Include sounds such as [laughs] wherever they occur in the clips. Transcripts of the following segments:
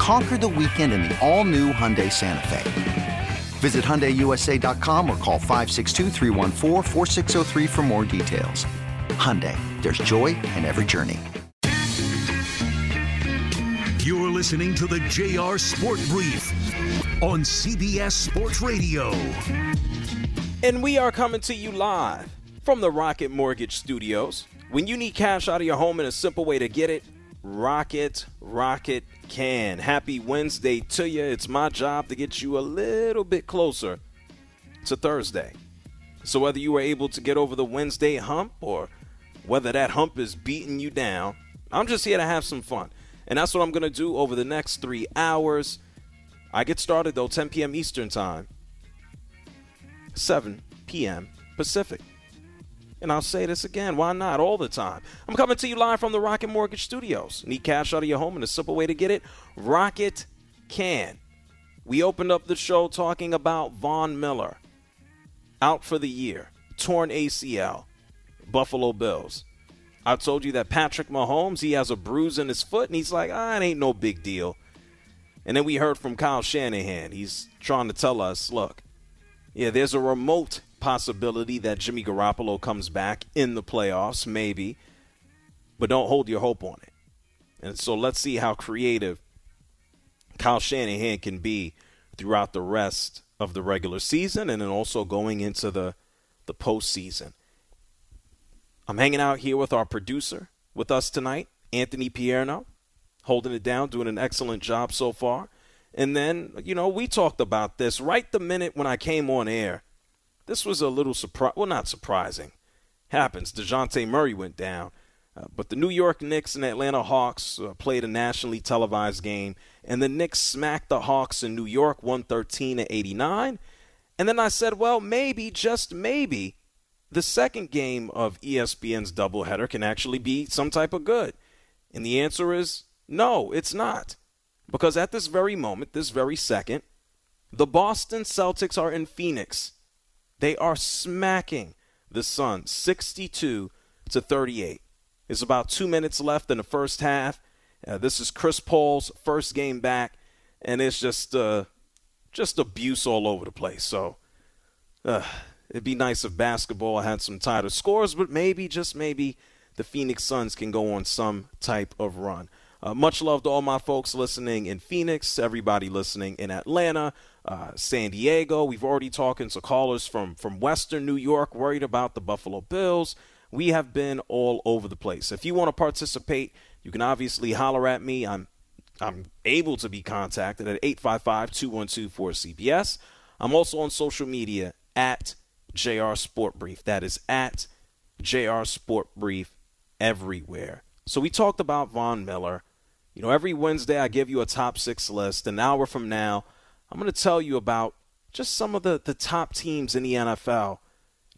Conquer the weekend in the all new Hyundai Santa Fe. Visit HyundaiUSA.com or call 562 for more details. Hyundai, there's joy in every journey. You're listening to the JR Sport Brief on CBS Sports Radio. And we are coming to you live from the Rocket Mortgage Studios. When you need cash out of your home and a simple way to get it, Rocket, Rocket can. Happy Wednesday to you. It's my job to get you a little bit closer to Thursday. So, whether you were able to get over the Wednesday hump or whether that hump is beating you down, I'm just here to have some fun. And that's what I'm going to do over the next three hours. I get started, though, 10 p.m. Eastern Time, 7 p.m. Pacific. And I'll say this again, why not? All the time. I'm coming to you live from the Rocket Mortgage Studios. Need cash out of your home and a simple way to get it? Rocket can. We opened up the show talking about Von Miller. Out for the year. Torn ACL. Buffalo Bills. I told you that Patrick Mahomes, he has a bruise in his foot, and he's like, ah, it ain't no big deal. And then we heard from Kyle Shanahan. He's trying to tell us, look, yeah, there's a remote possibility that Jimmy Garoppolo comes back in the playoffs, maybe, but don't hold your hope on it. And so let's see how creative Kyle Shanahan can be throughout the rest of the regular season and then also going into the, the postseason. I'm hanging out here with our producer with us tonight, Anthony Pierno, holding it down, doing an excellent job so far. And then, you know, we talked about this right the minute when I came on air. This was a little surprise. Well, not surprising. Happens. Dejounte Murray went down. Uh, but the New York Knicks and Atlanta Hawks uh, played a nationally televised game, and the Knicks smacked the Hawks in New York 113 to 89. And then I said, well, maybe, just maybe, the second game of ESPN's doubleheader can actually be some type of good. And the answer is no, it's not. Because at this very moment, this very second, the Boston Celtics are in Phoenix they are smacking the Suns 62 to 38. It's about two minutes left in the first half. Uh, this is Chris Paul's first game back, and it's just uh, just abuse all over the place. So uh, it'd be nice if basketball had some tighter scores, but maybe, just maybe, the Phoenix Suns can go on some type of run. Uh, much love to all my folks listening in Phoenix, everybody listening in Atlanta, uh, San Diego. We've already talking to callers from from Western New York, worried about the Buffalo Bills. We have been all over the place. If you want to participate, you can obviously holler at me. I'm I'm able to be contacted at 855-212-4CBS. I'm also on social media at JR Sport Brief. That is at JR Sport Brief everywhere. So we talked about Von Miller. You know, every Wednesday I give you a top six list. An hour from now, I'm going to tell you about just some of the, the top teams in the NFL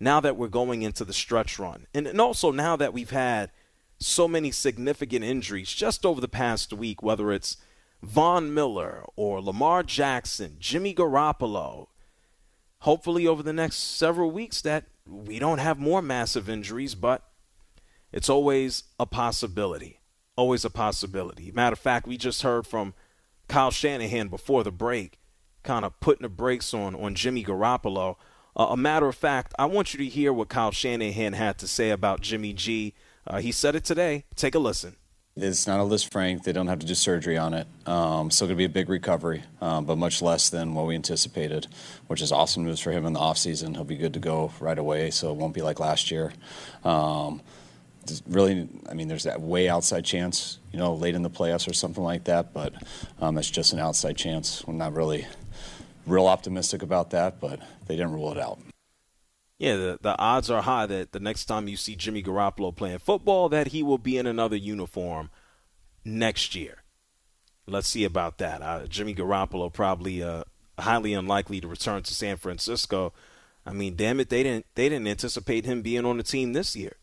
now that we're going into the stretch run. And, and also now that we've had so many significant injuries just over the past week, whether it's Von Miller or Lamar Jackson, Jimmy Garoppolo. Hopefully, over the next several weeks, that we don't have more massive injuries, but it's always a possibility. Always a possibility. Matter of fact, we just heard from Kyle Shanahan before the break kind of putting the brakes on on Jimmy Garoppolo. Uh, a matter of fact, I want you to hear what Kyle Shanahan had to say about Jimmy G. Uh, he said it today. Take a listen. It's not a Lisfranc. They don't have to do surgery on it. Um, still going to be a big recovery, um, but much less than what we anticipated, which is awesome news for him in the offseason. He'll be good to go right away, so it won't be like last year. Um, really, I mean, there's that way outside chance, you know, late in the playoffs or something like that, but um, it's just an outside chance. We're not really real optimistic about that, but they didn't rule it out. Yeah, the, the odds are high that the next time you see Jimmy Garoppolo playing football, that he will be in another uniform next year. Let's see about that. Uh, Jimmy Garoppolo probably uh, highly unlikely to return to San Francisco. I mean, damn it, they didn't they didn't anticipate him being on the team this year.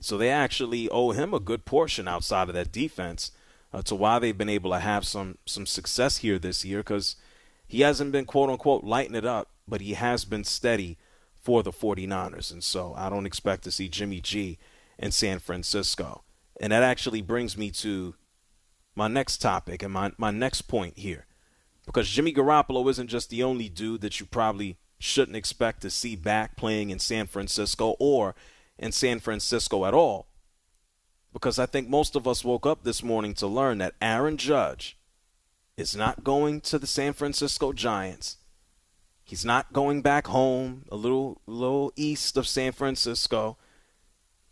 So they actually owe him a good portion outside of that defense uh, to why they've been able to have some some success here this year because he hasn't been quote unquote lighting it up, but he has been steady for the 49ers. And so I don't expect to see Jimmy G in San Francisco. And that actually brings me to my next topic and my, my next point here. Because Jimmy Garoppolo isn't just the only dude that you probably shouldn't expect to see back playing in San Francisco or in San Francisco at all. Because I think most of us woke up this morning to learn that Aaron Judge is not going to the San Francisco Giants. He's not going back home, a little little east of San Francisco.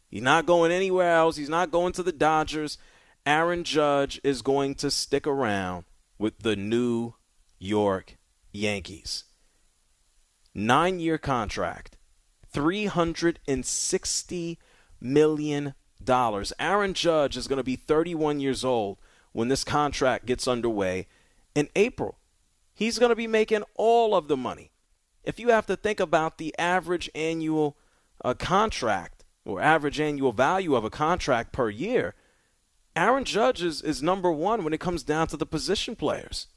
He's not going anywhere else. He's not going to the Dodgers. Aaron Judge is going to stick around with the New York Yankees. Nine year contract, $360 million. Aaron Judge is going to be 31 years old when this contract gets underway in April. He's going to be making all of the money. If you have to think about the average annual uh, contract or average annual value of a contract per year, Aaron Judge is, is number one when it comes down to the position players.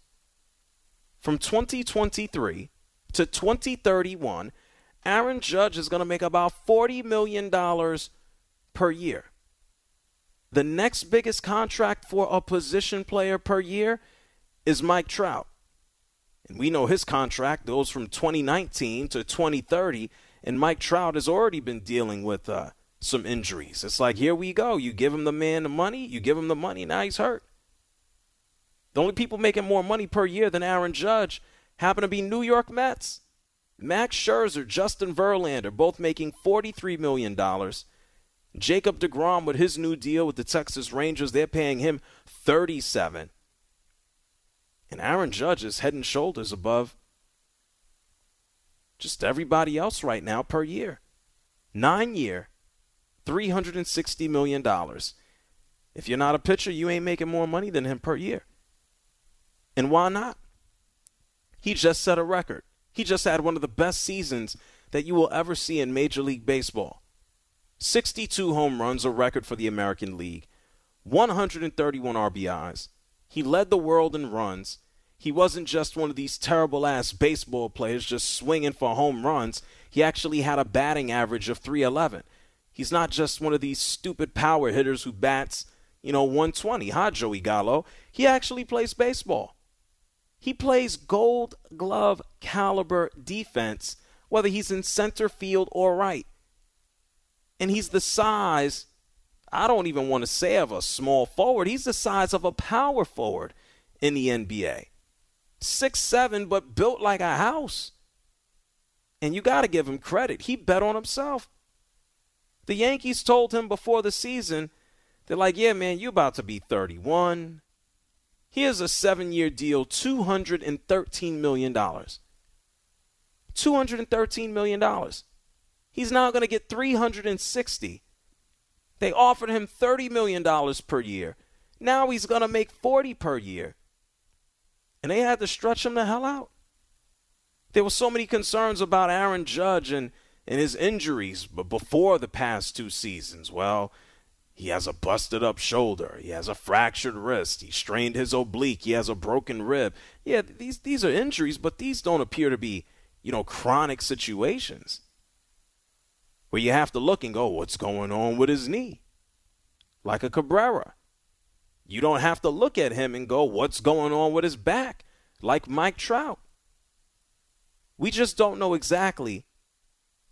From 2023 to 2031, Aaron Judge is going to make about $40 million per year. The next biggest contract for a position player per year is Mike Trout. And we know his contract goes from 2019 to 2030, and Mike Trout has already been dealing with uh, some injuries. It's like, here we go. You give him the man the money, you give him the money, now he's hurt. The only people making more money per year than Aaron Judge happen to be New York Mets. Max Scherzer, Justin Verlander, both making $43 million. Jacob DeGrom with his new deal with the Texas Rangers, they're paying him 37. And Aaron Judge is head and shoulders above just everybody else right now per year. Nine year, $360 million. If you're not a pitcher, you ain't making more money than him per year. And why not? He just set a record. He just had one of the best seasons that you will ever see in Major League Baseball. 62 home runs, a record for the American League, 131 RBIs, he led the world in runs. He wasn't just one of these terrible ass baseball players just swinging for home runs. He actually had a batting average of 311. He's not just one of these stupid power hitters who bats, you know, 120. Hi, Joey Gallo. He actually plays baseball. He plays gold glove caliber defense, whether he's in center field or right. And he's the size I don't even want to say of a small forward. He's the size of a power forward in the NBA. Six seven, but built like a house. And you got to give him credit. He bet on himself. The Yankees told him before the season, they're like, yeah, man, you're about to be 31. Here's a seven year deal, $213 million. $213 million. He's now going to get 360 they offered him $30 million per year. Now he's going to make 40 per year. And they had to stretch him the hell out. There were so many concerns about Aaron Judge and, and his injuries before the past two seasons. Well, he has a busted up shoulder. He has a fractured wrist. He strained his oblique. He has a broken rib. Yeah, these these are injuries, but these don't appear to be, you know, chronic situations you have to look and go, what's going on with his knee? Like a Cabrera. You don't have to look at him and go, what's going on with his back? Like Mike Trout. We just don't know exactly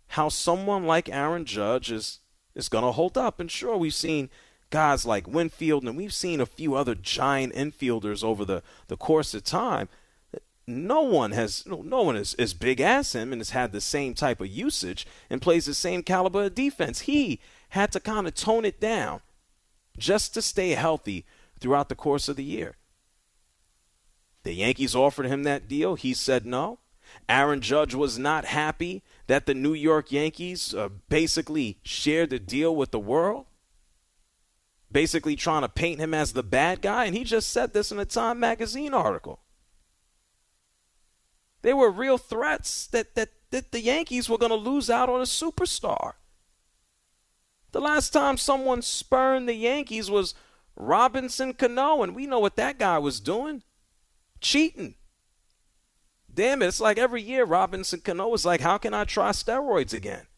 how someone like Aaron Judge is, is going to hold up. And sure, we've seen guys like Winfield, and we've seen a few other giant infielders over the, the course of time. No one has no one is as big as him and has had the same type of usage and plays the same caliber of defense. He had to kind of tone it down just to stay healthy throughout the course of the year. The Yankees offered him that deal. He said no. Aaron Judge was not happy that the New York Yankees uh, basically shared the deal with the world basically trying to paint him as the bad guy. And he just said this in a Time magazine article. They were real threats that, that, that the Yankees were going to lose out on a superstar. The last time someone spurned the Yankees was Robinson Cano, and we know what that guy was doing cheating. Damn it, it's like every year Robinson Cano is like, how can I try steroids again?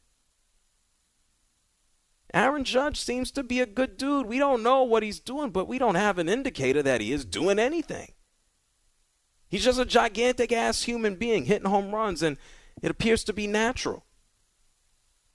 Aaron Judge seems to be a good dude. We don't know what he's doing, but we don't have an indicator that he is doing anything. He's just a gigantic ass human being hitting home runs, and it appears to be natural.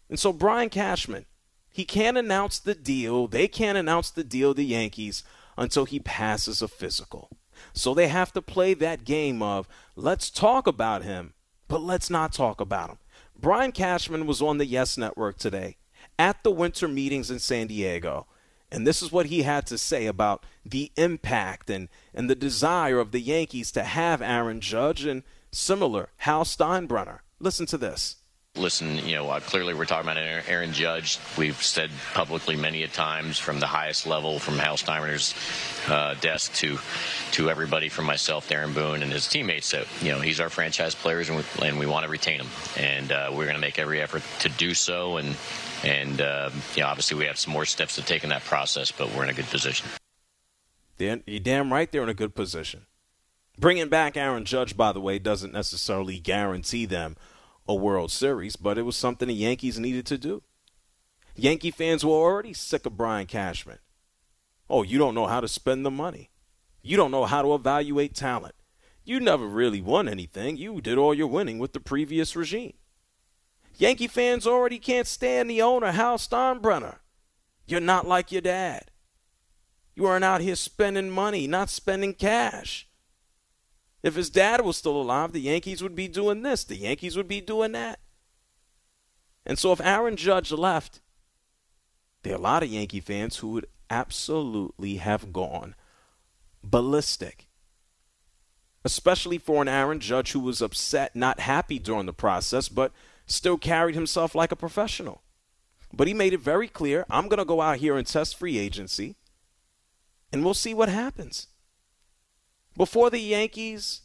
And so, Brian Cashman, he can't announce the deal. They can't announce the deal, the Yankees, until he passes a physical. So they have to play that game of let's talk about him, but let's not talk about him. Brian Cashman was on the Yes Network today at the winter meetings in San Diego. And this is what he had to say about the impact and, and the desire of the Yankees to have Aaron Judge and similar, Hal Steinbrenner. Listen to this listen, you know, uh, clearly we're talking about Aaron Judge. We've said publicly many a times from the highest level, from Hal Steinbrenner's uh, desk to to everybody from myself, Aaron Boone, and his teammates that, you know, he's our franchise players and we, and we want to retain him. And uh, we're going to make every effort to do so. And, and uh, you know, obviously we have some more steps to take in that process, but we're in a good position. You're damn right they're in a good position. Bringing back Aaron Judge, by the way, doesn't necessarily guarantee them – a World Series, but it was something the Yankees needed to do. Yankee fans were already sick of Brian Cashman. Oh, you don't know how to spend the money. You don't know how to evaluate talent. You never really won anything. You did all your winning with the previous regime. Yankee fans already can't stand the owner, Hal Steinbrenner. You're not like your dad. You aren't out here spending money, not spending cash. If his dad was still alive, the Yankees would be doing this, the Yankees would be doing that. And so if Aaron Judge left, there are a lot of Yankee fans who would absolutely have gone ballistic. Especially for an Aaron Judge who was upset, not happy during the process, but still carried himself like a professional. But he made it very clear I'm going to go out here and test free agency, and we'll see what happens before the Yankees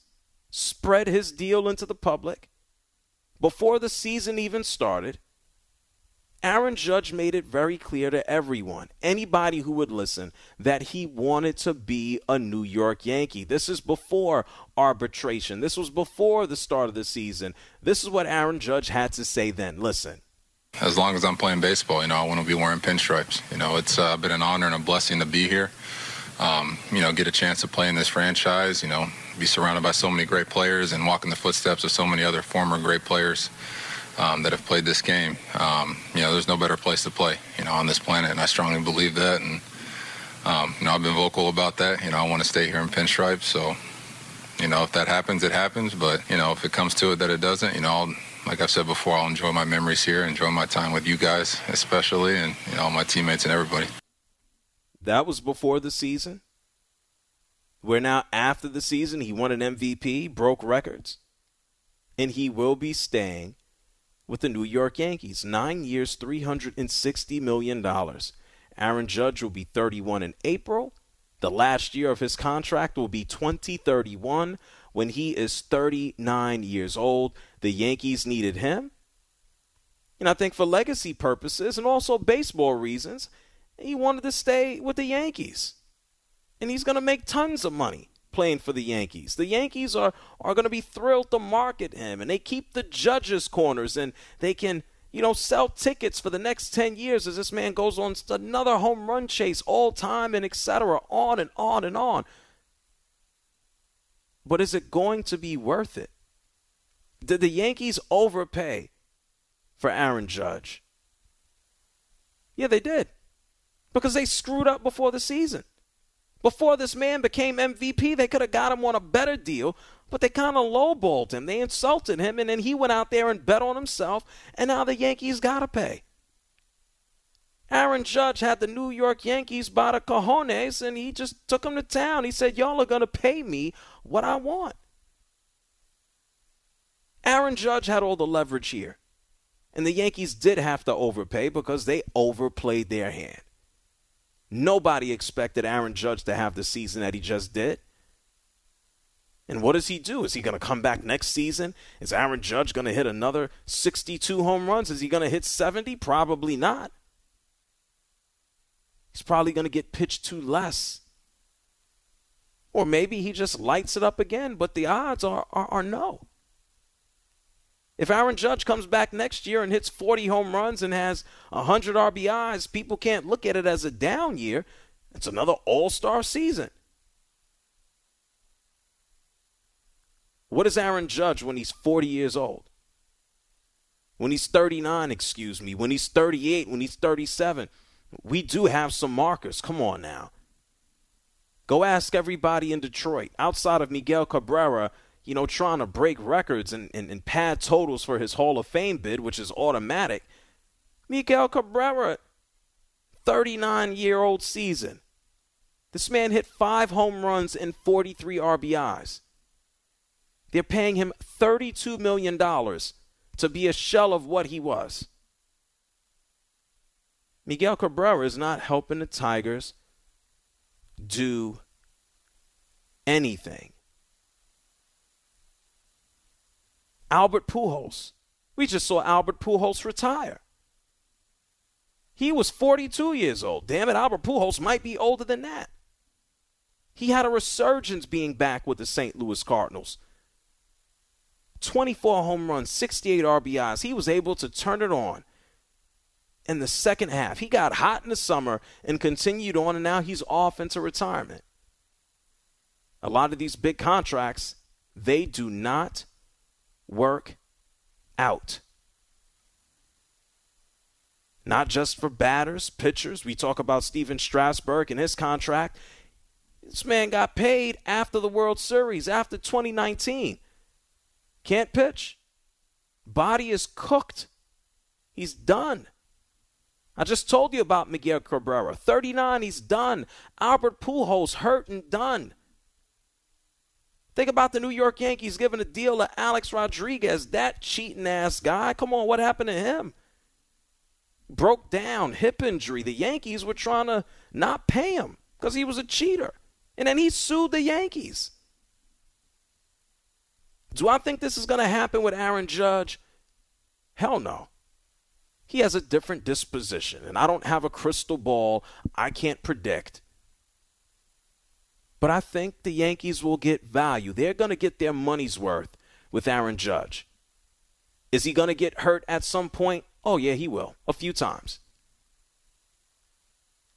spread his deal into the public, before the season even started, Aaron Judge made it very clear to everyone, anybody who would listen, that he wanted to be a New York Yankee. This is before arbitration. This was before the start of the season. This is what Aaron Judge had to say then. Listen. As long as I'm playing baseball, you know, I want to be wearing pinstripes. You know, it's uh, been an honor and a blessing to be here um, you know, get a chance to play in this franchise, you know, be surrounded by so many great players and walk in the footsteps of so many other former great players um, that have played this game. Um, you know, there's no better place to play, you know, on this planet, and I strongly believe that. And, um, you know, I've been vocal about that. You know, I want to stay here in pinstripes, so, you know, if that happens, it happens. But, you know, if it comes to it that it doesn't, you know, I'll, like I've said before, I'll enjoy my memories here, enjoy my time with you guys, especially, and, you know, all my teammates and everybody. That was before the season. We're now after the season. He won an MVP, broke records, and he will be staying with the New York Yankees. Nine years, $360 million. Aaron Judge will be 31 in April. The last year of his contract will be 2031 when he is 39 years old. The Yankees needed him. And I think for legacy purposes and also baseball reasons, he wanted to stay with the Yankees. And he's going to make tons of money playing for the Yankees. The Yankees are, are going to be thrilled to market him, and they keep the judges' corners, and they can, you know, sell tickets for the next 10 years as this man goes on another home run chase all time and etc. on and on and on. But is it going to be worth it? Did the Yankees overpay for Aaron Judge? Yeah, they did. because they screwed up before the season. Before this man became MVP, they could have got him on a better deal, but they kind of lowballed him. They insulted him, and then he went out there and bet on himself, and now the Yankees got to pay. Aaron Judge had the New York Yankees by the cojones, and he just took them to town. He said, Y'all are going to pay me what I want. Aaron Judge had all the leverage here. And the Yankees did have to overpay because they overplayed their hand. Nobody expected Aaron Judge to have the season that he just did. And what does he do? Is he going to come back next season? Is Aaron Judge going to hit another 62 home runs? Is he going to hit 70? Probably not. He's probably going to get pitched to less. Or maybe he just lights it up again, but the odds are, are, are no. If Aaron Judge comes back next year and hits 40 home runs and has 100 RBIs, people can't look at it as a down year. It's another all star season. What is Aaron Judge when he's 40 years old? When he's 39, excuse me. When he's 38, when he's 37. We do have some markers. Come on now. Go ask everybody in Detroit outside of Miguel Cabrera, you know, trying to break records and, and, and pad totals for his Hall of Fame bid, which is automatic. Miguel Cabrera, 39 year old season. This man hit five home runs and 43 RBIs. They're paying him $32 million to be a shell of what he was. Miguel Cabrera is not helping the Tigers do anything. Albert Pujols. We just saw Albert Pujols retire. He was 42 years old. Damn it, Albert Pujols might be older than that. He had a resurgence being back with the St. Louis Cardinals. 24 home runs, 68 RBIs. He was able to turn it on in the second half. He got hot in the summer and continued on, and now he's off into retirement. A lot of these big contracts, they do not work out. Not just for batters, pitchers. We talk about Stephen Strasburg and his contract. This man got paid after the World Series, after 2019. Can't pitch. Body is cooked. He's done. I just told you about Miguel Cabrera. 39, he's done. Albert Pujols hurt and done. Think about the New York Yankees giving a deal to Alex Rodriguez, that cheating ass guy. Come on, what happened to him? Broke down, hip injury. The Yankees were trying to not pay him because he was a cheater. And then he sued the Yankees. Do I think this is going to happen with Aaron Judge? Hell no. He has a different disposition, and I don't have a crystal ball. I can't predict. But I think the Yankees will get value. They're going to get their money's worth with Aaron Judge. Is he going to get hurt at some point? Oh, yeah, he will. A few times.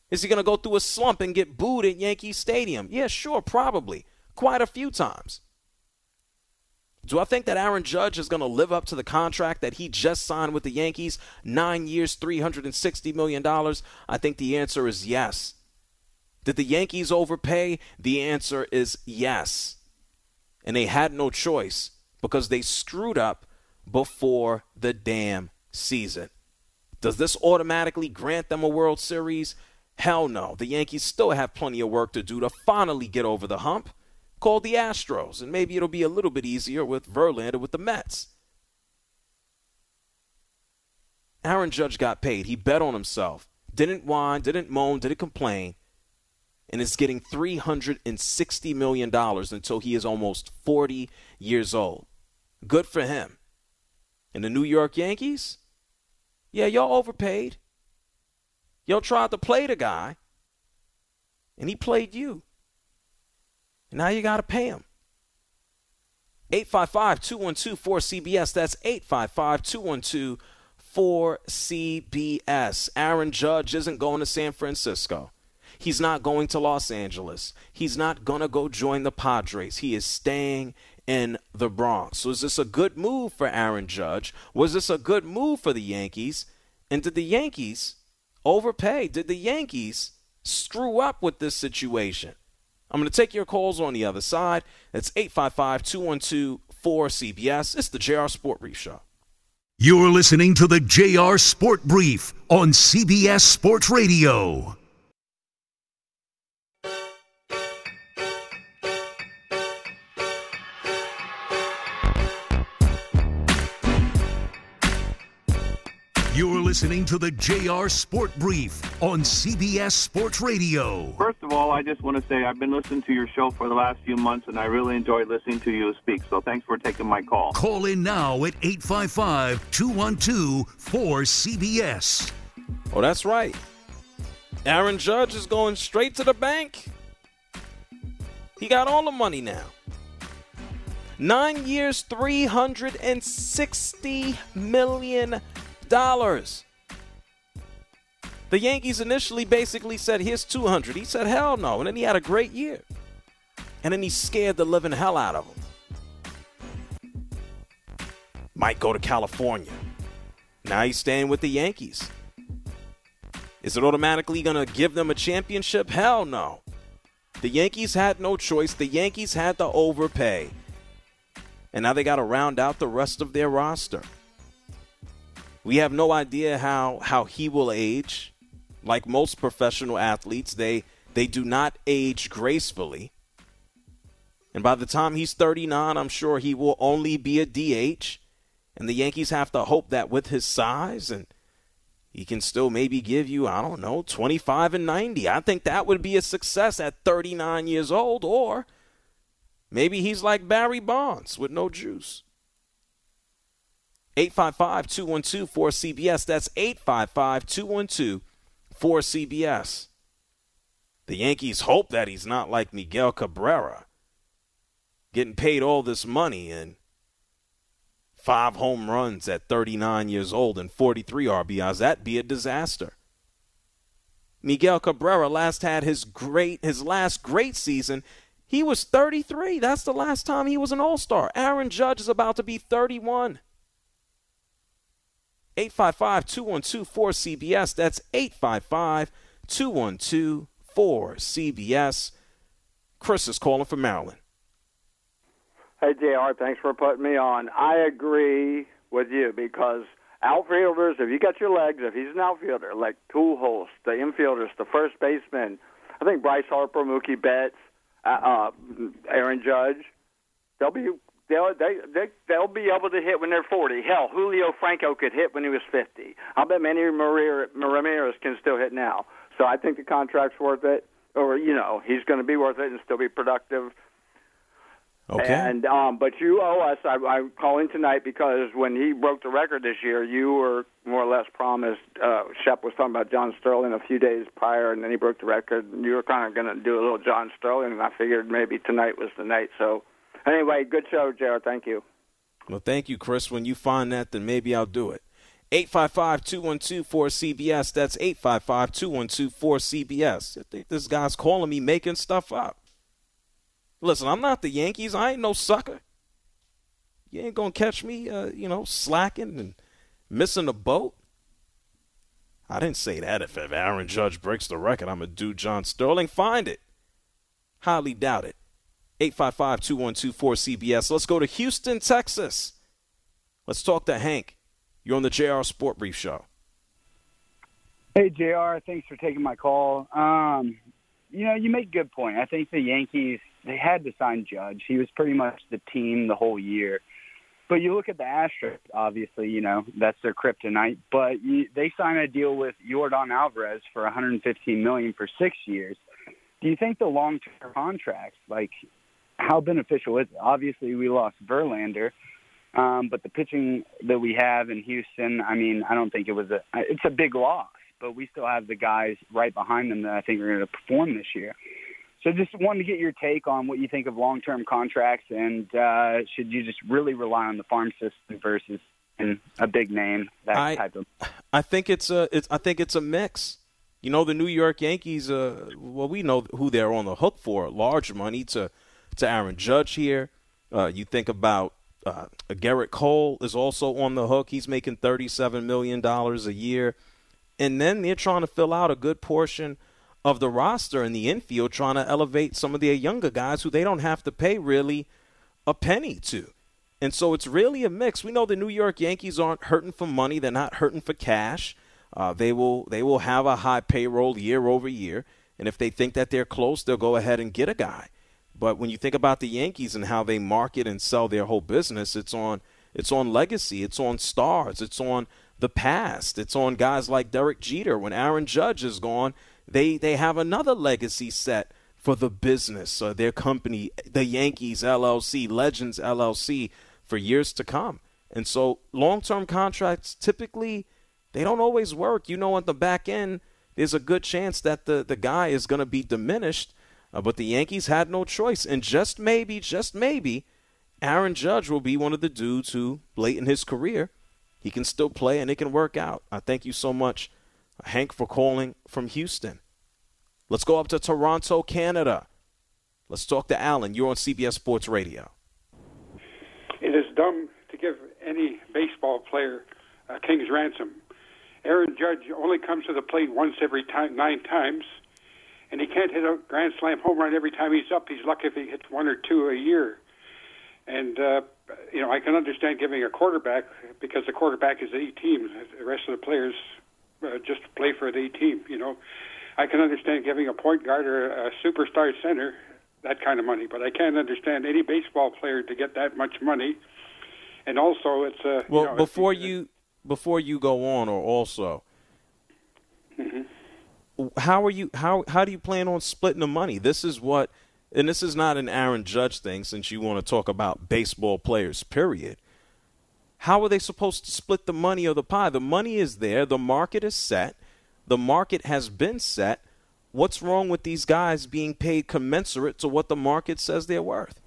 Is he going to go through a slump and get booed at Yankee Stadium? Yeah, sure, probably. Quite a few times. Do I think that Aaron Judge is going to live up to the contract that he just signed with the Yankees? Nine years, $360 million? I think the answer is yes. Did the Yankees overpay? The answer is yes. And they had no choice because they screwed up before the damn season. Does this automatically grant them a World Series? Hell no. The Yankees still have plenty of work to do to finally get over the hump. Call the Astros, and maybe it'll be a little bit easier with Verlander with the Mets. Aaron Judge got paid. He bet on himself. Didn't whine, didn't moan, didn't complain and is getting $360 million until he is almost 40 years old. Good for him. And the New York Yankees? Yeah, y'all overpaid. Y'all tried to play the guy, and he played you. And now you got to pay him. 855 212 4CBS. That's 855 212 4CBS. Aaron Judge isn't going to San Francisco. He's not going to Los Angeles. He's not going to go join the Padres. He is staying in the Bronx. So is this a good move for Aaron Judge? Was this a good move for the Yankees? And did the Yankees overpay? Did the Yankees screw up with this situation? I'm going to take your calls on the other side. It's 855 212 4CBS. It's the JR Sport Brief Show. You're listening to the JR Sport Brief on CBS Sports Radio. Listening to the JR Sport Brief on CBS Sports Radio. First of all, I just want to say I've been listening to your show for the last few months, and I really enjoyed listening to you speak. So thanks for taking my call. Call in now at 855 212 4CBS. Oh, that's right. Aaron Judge is going straight to the bank. He got all the money now. Nine years, $360 million dollars. The Yankees initially basically said, here's 200. He said, hell no. And then he had a great year. And then he scared the living hell out of him. Might go to California. Now he's staying with the Yankees. Is it automatically going to give them a championship? Hell no. The Yankees had no choice. The Yankees had to overpay. And now they got to round out the rest of their roster. We have no idea how how he will age. Like most professional athletes, they they do not age gracefully. And by the time he's 39, I'm sure he will only be a DH. And the Yankees have to hope that with his size and he can still maybe give you, I don't know, 25 and 90. I think that would be a success at 39 years old. Or maybe he's like Barry Bonds with no juice. 855 212 4CBS. That's 855 212 4CBS. The Yankees hope that he's not like Miguel Cabrera, getting paid all this money and five home runs at 39 years old and 43 RBIs. That'd be a disaster. Miguel Cabrera last had his great his last great season. He was 33. That's the last time he was an All-Star. Aaron Judge is about to be 31. 855 212 4CBS. That's 855 212 4CBS. Chris is calling from Maryland. Hey, JR, thanks for putting me on. I agree with you because outfielders, if you got your legs, if he's an outfielder, like Pujols, the infielders, the first baseman, I think Bryce Harper, Mookie Betts, uh, uh, Aaron Judge, they'll be they'll they, they they'll be able to hit when they're 40. Hell, Julio Franco could hit when he was 50. I bet Manny Ramirez can still hit now. So I think the contract's worth it, or you know, he's going to be worth it and still be productive. Okay. And um, but you owe us. I, I'm calling tonight because when he broke the record this year, you were more or less promised. Uh, Shep was talking about John Sterling a few days prior, and then he broke the record. And you were kind of going to do a little John Sterling, and I figured maybe tonight was the night. So Anyway, good show, Jared. Thank you. Well, thank you, Chris. When you find that, then maybe I'll do it. 855 212 4CBS. That's 855 212 4CBS. I think this guy's calling me making stuff up. Listen, I'm not the Yankees. I ain't no sucker. You ain't going to catch me, uh, you know, slacking and missing a boat. I didn't say that. If, if Aaron Judge breaks the record, I'm going to do John Sterling. Find it. Highly doubt it. 855 212 4CBS. Let's go to Houston, Texas. Let's talk to Hank. You're on the JR Sport Brief Show. Hey, JR. Thanks for taking my call. Um, you know, you make a good point. I think the Yankees, they had to sign Judge. He was pretty much the team the whole year. But you look at the Astros, obviously, you know, that's their kryptonite. But you, they signed a deal with Yordan Alvarez for 115 million for six years. Do you think the long-term contracts, like how beneficial is it? Obviously, we lost Verlander, um, but the pitching that we have in Houston, I mean, I don't think it was a. It's a big loss, but we still have the guys right behind them that I think are going to perform this year. So just wanted to get your take on what you think of long-term contracts, and uh, should you just really rely on the farm system versus a big name that I, type of? I think it's a. It's, I think it's a mix. You know, the New York Yankees. Uh, well, we know who they're on the hook for. Large money to to Aaron Judge here. Uh, you think about uh, Gerrit Cole is also on the hook. He's making $37 million a year. And then they're trying to fill out a good portion of the roster in the infield, trying to elevate some of their younger guys who they don't have to pay really a penny to. And so it's really a mix. We know the New York Yankees aren't hurting for money; they're not hurting for cash. Uh, they will they will have a high payroll year over year, and if they think that they're close, they'll go ahead and get a guy. But when you think about the Yankees and how they market and sell their whole business, it's on it's on legacy, it's on stars, it's on the past, it's on guys like Derek Jeter. When Aaron Judge is gone, they they have another legacy set for the business, uh, their company, the Yankees LLC, Legends LLC for years to come. And so long-term contracts typically they don't always work. You know, at the back end, there's a good chance that the, the guy is going to be diminished. Uh, but the Yankees had no choice. And just maybe, just maybe, Aaron Judge will be one of the dudes who, late in his career, he can still play and it can work out. I thank you so much, Hank, for calling from Houston. Let's go up to Toronto, Canada. Let's talk to Alan. You're on CBS Sports Radio it is dumb to give any baseball player a king's ransom. Aaron Judge only comes to the plate once every time, nine times, and he can't hit a grand slam home run every time he's up. He's lucky if he hits one or two a year. And uh, you know, I can understand giving a quarterback because the quarterback is the team. The rest of the players uh, just play for the team. You know, I can understand giving a point guard or a superstar center that kind of money. But I can't understand any baseball player to get that much money. And also, it's a uh, well. You know, before you before you go on, or also. How are you? How how do you plan on splitting the money? This is what, and this is not an Aaron Judge thing. Since you want to talk about baseball players, period. How are they supposed to split the money of the pie? The money is there. The market is set. The market has been set What's wrong with these guys being paid commensurate to what the market says they're worth?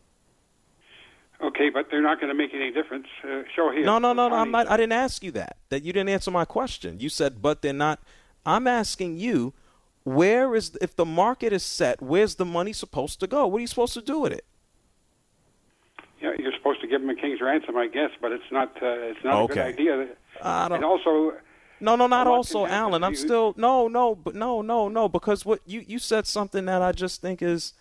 Okay, but they're not going to make any difference. Uh, show here. No, no, no, no. I'm not. I didn't ask you that. That you didn't answer my question. You said, but they're not. I'm asking you, where is if the market is set? Where's the money supposed to go? What are you supposed to do with it? Yeah, you're supposed to give them a king's ransom, I guess, but it's not. Uh, it's not okay. a good idea. I don't, and also, no, no, not also, Alan. I'm still no, no, but no, no, no, because what you you said something that I just think is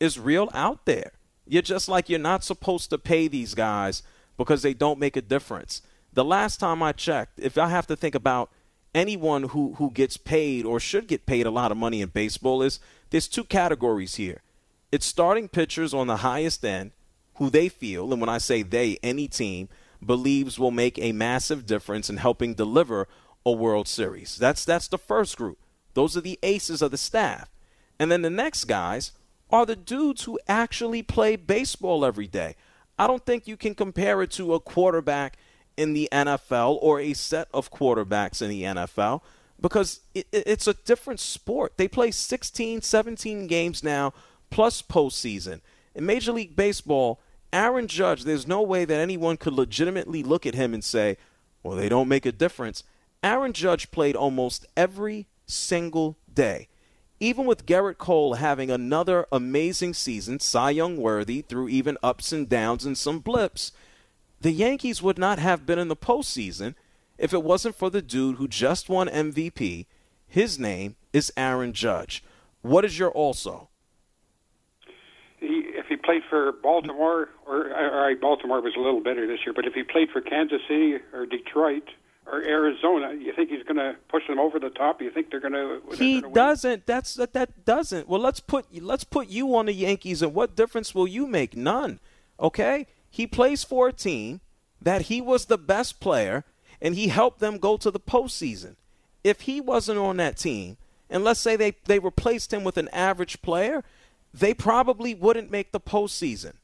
is real out there. You're just like you're not supposed to pay these guys because they don't make a difference. The last time I checked, if I have to think about anyone who who gets paid or should get paid a lot of money in baseball is there's two categories here. It's starting pitchers on the highest end who they feel, and when I say they, any team believes will make a massive difference in helping deliver a World Series. That's that's the first group. Those are the aces of the staff. And then the next guys are the dudes who actually play baseball every day. I don't think you can compare it to a quarterback in the NFL or a set of quarterbacks in the NFL because it, it's a different sport. They play 16, 17 games now plus postseason. In Major League Baseball, Aaron Judge, there's no way that anyone could legitimately look at him and say, well, they don't make a difference. Aaron Judge played almost every single day. Even with Gerrit Cole having another amazing season, Cy Young worthy, through even ups and downs and some blips, the Yankees would not have been in the postseason if it wasn't for the dude who just won MVP. His name is Aaron Judge. What is your also? He, if he played for Baltimore, or all right, Baltimore was a little better this year, but if he played for Kansas City or Detroit, or Arizona, you think he's going to push them over the top? You think they're going to? He doesn't. That's that. That doesn't. Well, let's put let's put you on the Yankees, and what difference will you make? None. Okay. He plays for a team that he was the best player, and he helped them go to the postseason. If he wasn't on that team, and let's say they they replaced him with an average player, they probably wouldn't make the postseason.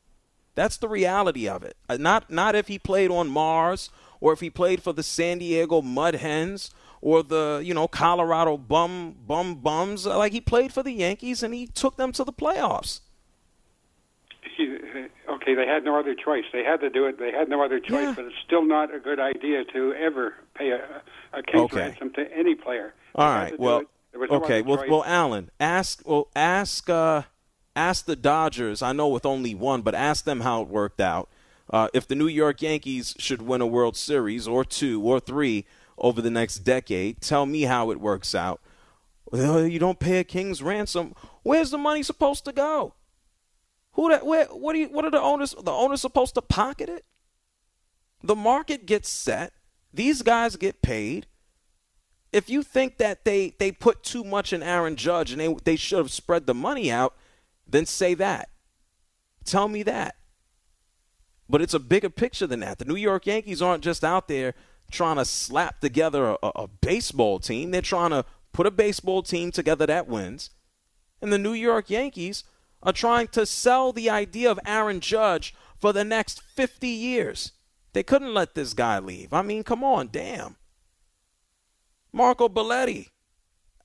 That's the reality of it. Uh, not not if he played on Mars or if he played for the San Diego Mud Hens or the you know Colorado Bum Bum Bums. Like he played for the Yankees and he took them to the playoffs. Okay, they had no other choice. They had to do it. They had no other choice. Yeah. But it's still not a good idea to ever pay a, a case okay. ransom to any player. All right. Well. No okay. Well, well, Alan, ask. Well, ask. Uh, ask the Dodgers. I know with only one, but ask them how it worked out uh, if the New York Yankees should win a World Series or two or three over the next decade. Tell me how it works out. Well, you don't pay a king's ransom. Where's the money supposed to go? Who that? Where? What do you? What are the owners? The owners supposed to pocket it? The market gets set. These guys get paid. If you think that they they put too much in Aaron Judge and they they should have spread the money out, then say that. Tell me that. But it's a bigger picture than that. The New York Yankees aren't just out there trying to slap together a, a baseball team. They're trying to put a baseball team together that wins. And the New York Yankees are trying to sell the idea of Aaron Judge for the next 50 years. They couldn't let this guy leave. I mean, come on, damn. Marco Belletti,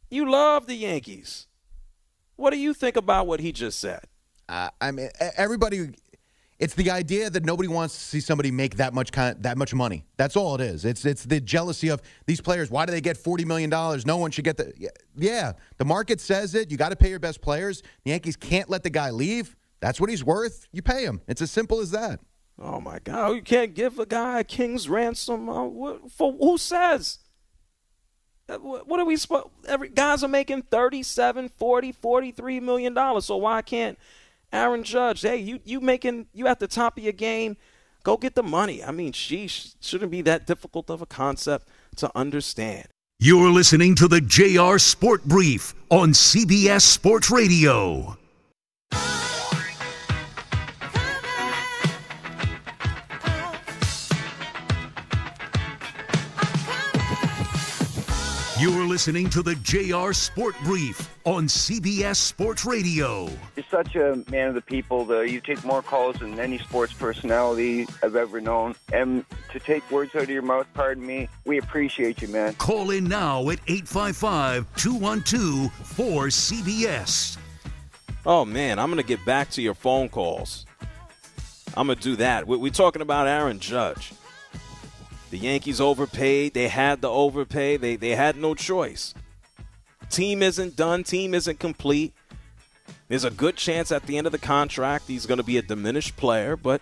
you love the Yankees. What do you think about what he just said? Uh, I mean, everybody. It's the idea that nobody wants to see somebody make that much kind, that much money. That's all it is. It's it's the jealousy of these players. Why do they get forty million dollars? No one should get the. Yeah, the market says it. You got to pay your best players. The Yankees can't let the guy leave. That's what he's worth. You pay him. It's as simple as that. Oh my God! You can't give a guy a king's ransom. Uh, what, for who says? Uh, what are we? Every guys are making 37, 40, 43 million dollars. So why can't Aaron Judge? Hey, you you making you at the top of your game? Go get the money. I mean, sheesh, shouldn't be that difficult of a concept to understand. You're listening to the JR Sport Brief on CBS Sports Radio. You're listening to the JR Sport Brief on CBS Sports Radio. You're such a man of the people. Though you take more calls than any sports personality I've ever known. And to take words out of your mouth, pardon me, we appreciate you, man. Call in now at 855 212 4CBS. Oh, man, I'm going to get back to your phone calls. I'm going to do that. We're talking about Aaron Judge. The Yankees overpaid. They had to overpay. They, they had no choice. Team isn't done. Team isn't complete. There's a good chance at the end of the contract he's going to be a diminished player, but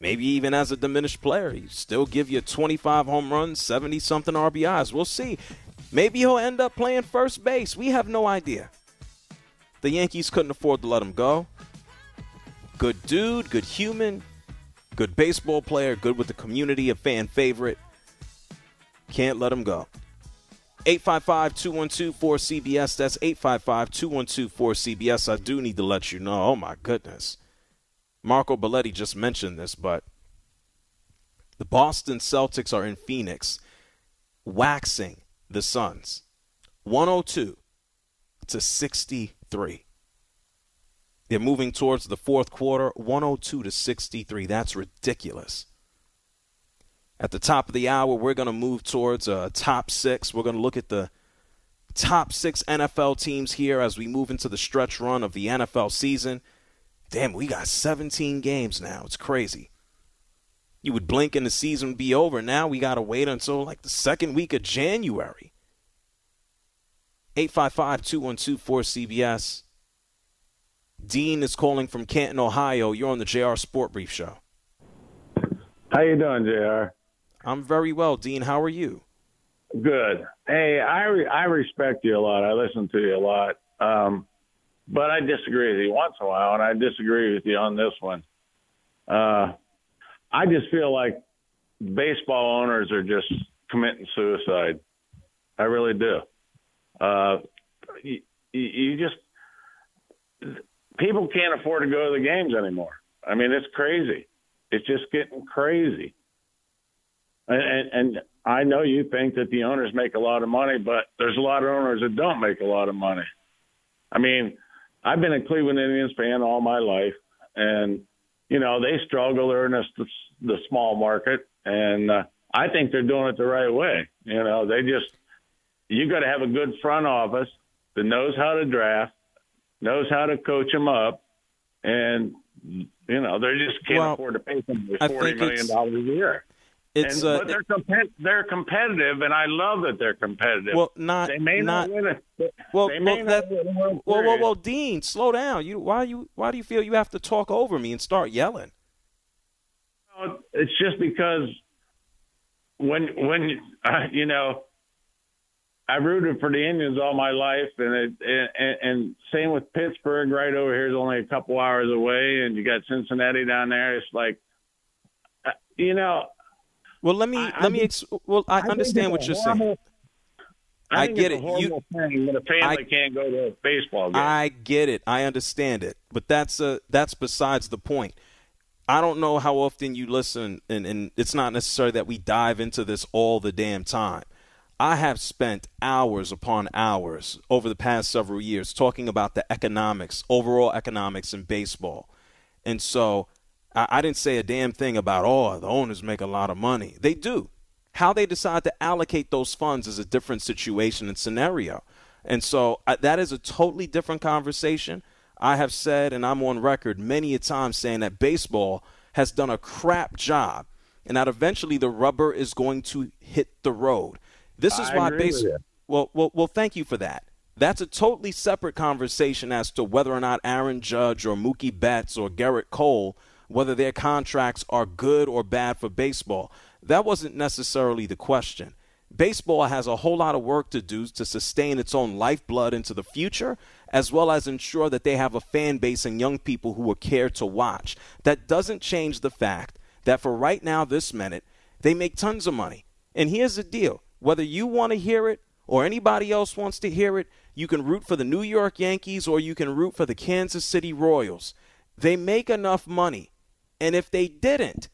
maybe even as a diminished player, he still give you 25 home runs, 70 something RBIs. We'll see. Maybe he'll end up playing first base. We have no idea. The Yankees couldn't afford to let him go. Good dude, good human, Good baseball player, good with the community, a fan favorite. Can't let him go. 855 212 4CBS. That's 855 212 4CBS. I do need to let you know. Oh, my goodness. Marco Belletti just mentioned this, but the Boston Celtics are in Phoenix waxing the Suns 102 to 63. They're moving towards the fourth quarter, 102 to 63. That's ridiculous. At the top of the hour, we're going to move towards a top six. We're going to look at the top six NFL teams here as we move into the stretch run of the NFL season. Damn, we got 17 games now. It's crazy. You would blink and the season would be over. Now we got to wait until like the second week of January. 855 212 4CBS. Dean is calling from Canton, Ohio. You're on the JR Sport Brief Show. How you doing, JR? I'm very well, Dean. How are you? Good. Hey, I re- I respect you a lot. I listen to you a lot. Um, but I disagree with you once in a while, and I disagree with you on this one. Uh, I just feel like baseball owners are just committing suicide. I really do. Uh, you, you just people can't afford to go to the games anymore. I mean, it's crazy. It's just getting crazy. And, and, and I know you think that the owners make a lot of money, but there's a lot of owners that don't make a lot of money. I mean, I've been a Cleveland Indians fan all my life, and you know they struggle. They're in the, the small market, and uh, I think they're doing it the right way. You know, they just you got to have a good front office that knows how to draft, knows how to coach them up, and you know they just can't well, afford to pay them forty million dollars a year. It's and, uh, but they're compet- they're competitive, and I love that they're competitive. Well, not they may not, not win it. Well, they well, may that, win well, well, well, Dean, slow down. You why you why do you feel you have to talk over me and start yelling? It's just because when when uh, [laughs] you know I rooted for the Indians all my life, and it and, and same with Pittsburgh. Right over here is only a couple hours away, and you got Cincinnati down there. It's like, uh, you know. Well, let me I, let I me. Ex- well, I, I understand what you're horrible- saying. I, get it. a You- thing a family can't go to a baseball game. I get it. I understand it. But that's uh that's besides the point. I don't know how often you listen and, and it's not necessary that we dive into this all the damn time. I have spent hours upon hours over the past several years talking about the economics, overall economics in baseball. And so I, I didn't say a damn thing about, oh, the owners make a lot of money. They do. How they decide to allocate those funds is a different situation and scenario. And so I, that is a totally different conversation. I have said, and I'm on record many a time saying that baseball has done a crap job and that eventually the rubber is going to hit the road. This is I why agree with baseball. you. Well, well, well. Thank you for that. That's a totally separate conversation as to whether or not Aaron Judge or Mookie Betts or Gerrit Cole, whether their contracts are good or bad for baseball. That wasn't necessarily the question. Baseball has a whole lot of work to do to sustain its own lifeblood into the future, as well as ensure that they have a fan base and young people who will care to watch. That doesn't change the fact that for right now, this minute, they make tons of money. And here's the deal whether you want to hear it or anybody else wants to hear it, you can root for the New York Yankees or you can root for the Kansas City Royals. They make enough money. And if they didn't,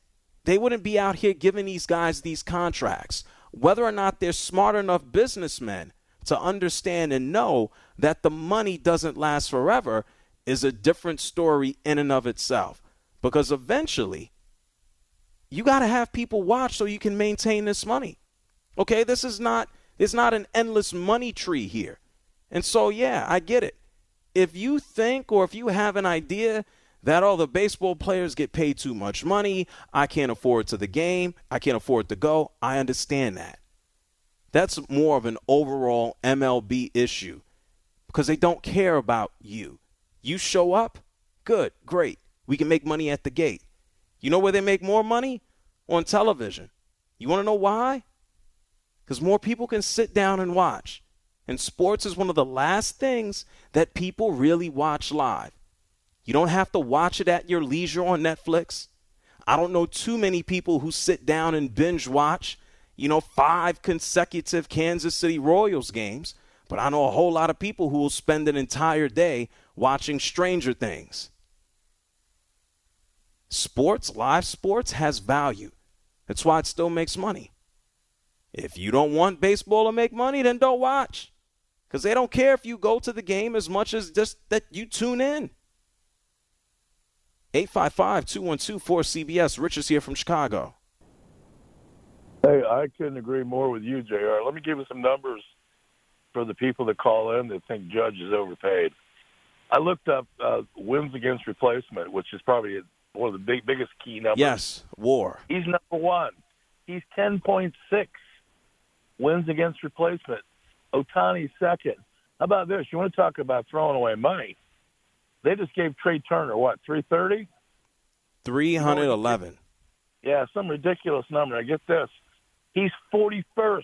they wouldn't be out here giving these guys these contracts. Whether or not they're smart enough businessmen to understand and know that the money doesn't last forever is a different story in and of itself. Because eventually, you got to have people watch so you can maintain this money. Okay, this is not it's not an endless money tree here. And so yeah, I get it. If you think or if you have an idea that all the baseball players get paid too much money, I can't afford to the game, I can't afford to go, I understand that. That's more of an overall MLB issue because they don't care about you. You show up, good, great. We can make money at the gate. You know where they make more money? On television. You want to know why? Because more people can sit down and watch. And sports is one of the last things that people really watch live. You don't have to watch it at your leisure on Netflix. I don't know too many people who sit down and binge watch, you know, five consecutive Kansas City Royals games, but I know a whole lot of people who will spend an entire day watching Stranger Things. Sports, live sports has value. That's why it still makes money. If you don't want baseball to make money, then don't watch. Because they don't care if you go to the game as much as just that you tune in. 855 212 4CBS. Rich is here from Chicago. Hey, I couldn't agree more with you, Jr. Let me give you some numbers for the people that call in that think Judge is overpaid. I looked up uh, wins against replacement, which is probably one of the big biggest key numbers. Yes, WAR. He's number one. He's ten point six wins against replacement. Ohtani second. How about this? You want to talk about throwing away money? They just gave Trea Turner what three thirty? 311. Yeah, some ridiculous number. I get this. He's 41st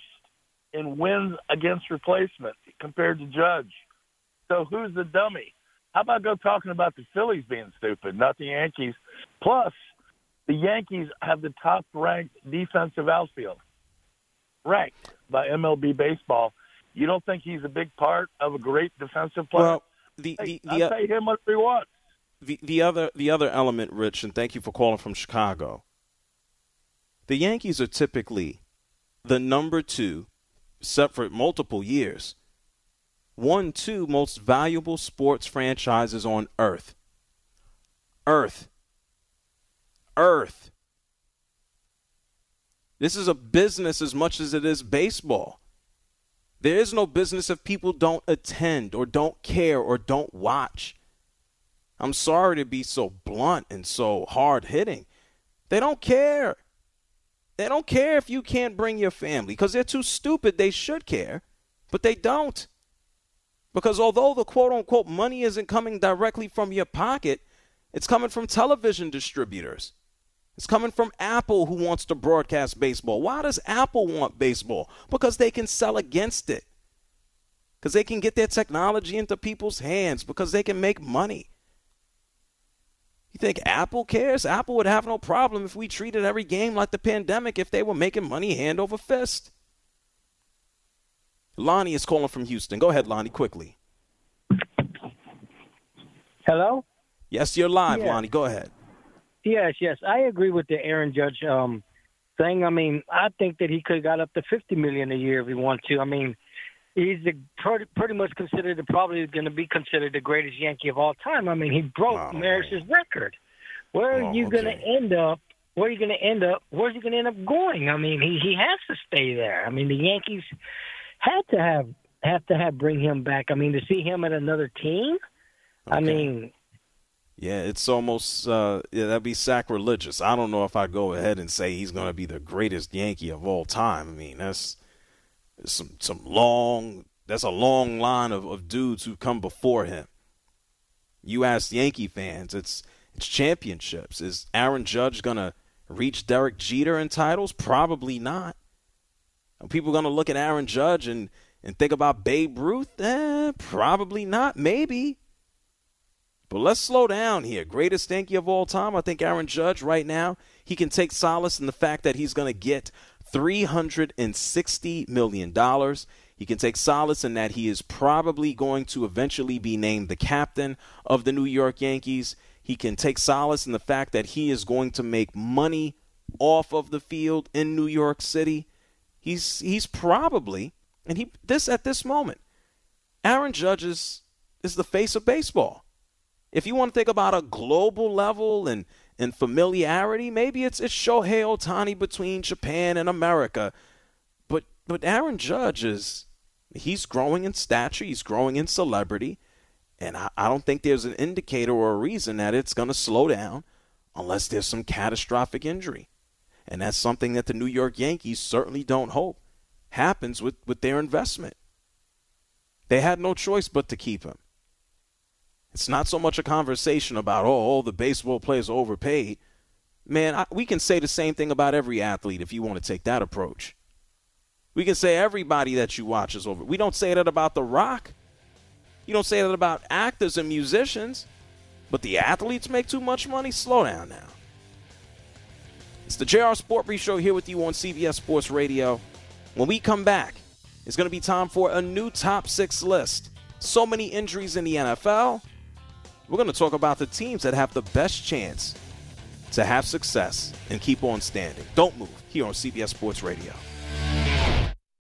in wins against replacement compared to Judge. So who's the dummy? How about go talking about the Phillies being stupid, not the Yankees? Plus, the Yankees have the top ranked defensive outfield, ranked by MLB Baseball. You don't think he's a big part of a great defensive player? Well, the, the, the, I'll pay him what he wants. the, the other the other element, Rich, and thank you for calling from Chicago. The Yankees are typically the number two, except for multiple years, one, two most valuable sports franchises on earth. Earth. Earth. This is a business as much as it is baseball. There is no business if people don't attend or don't care or don't watch. I'm sorry to be so blunt and so hard hitting. They don't care. They don't care if you can't bring your family because they're too stupid. They should care, but they don't. Because although the quote unquote money isn't coming directly from your pocket, it's coming from television distributors. It's coming from Apple, who wants to broadcast baseball. Why does Apple want baseball? Because they can sell against it. Because they can get their technology into people's hands, because they can make money. You think Apple cares? Apple would have no problem if we treated every game like the pandemic if they were making money hand over fist. Lonnie is calling from Houston. Go ahead, Lonnie, quickly. Hello? Yes, you're live, Yeah. Lonnie. Go ahead. Yes, yes. I agree with the Aaron Judge um, thing. I mean, I think that he could have got up to fifty million a year if he wanted to. I mean, he's the, pretty, pretty much considered probably going to be considered the greatest Yankee of all time. I mean, he broke Maris's record. Where are Oh, you going to end up? Where are you going to end up? Where's he going to end up going? I mean, he he has to stay there. I mean, the Yankees had to have have to have bring him back. I mean, to see him at another team. I mean, Yeah, it's almost uh, yeah, that'd be sacrilegious. I don't know if I'd go ahead and say he's going to be the greatest Yankee of all time. I mean, that's some some long. That's a long line of, of dudes who come before him. You ask Yankee fans, it's it's championships. Is Aaron Judge to reach Derek Jeter in titles? Probably not. Are people to look at Aaron Judge and and think about Babe Ruth? Eh, probably not. Maybe. But let's slow down here. Greatest Yankee of all time. I think Aaron Judge right now, he can take solace in the fact that he's going to get $360 million. He can take solace in that he is probably going to eventually be named the captain of the New York Yankees. He can take solace in the fact that he is going to make money off of the field in New York City. He's he's probably and he this at this moment, Aaron Judge is, is the face of baseball. If you want to think about a global level and, and familiarity, maybe it's it's Shohei Ohtani between Japan and America. But but Aaron Judge is he's growing in stature, he's growing in celebrity, and I, I don't think there's an indicator or a reason that it's gonna slow down unless there's some catastrophic injury. And that's something that the New York Yankees certainly don't hope happens with, with their investment. They had no choice but to keep him. It's not so much a conversation about, oh, all the baseball players overpaid. Man, I, we can say the same thing about every athlete if you want to take that approach. We can say everybody that you watch is over. We don't say that about The Rock. You don't say that about actors and musicians. But the athletes make too much money? Slow down now. It's the JR Sport Brief Show here with you on CBS Sports Radio. When we come back, it's going to be time for a new top six list. So many injuries in the NFL. We're going to talk about the teams that have the best chance to have success and keep on standing. Don't move here on CBS Sports Radio.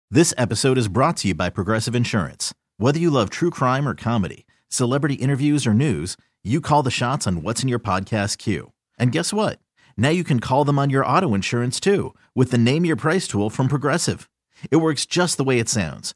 This episode is brought to you by Progressive Insurance. Whether you love true crime or comedy, celebrity interviews or news, you call the shots on what's in your podcast queue. And guess what? Now you can call them on your auto insurance too with the Name Your Price tool from Progressive. It works just the way it sounds.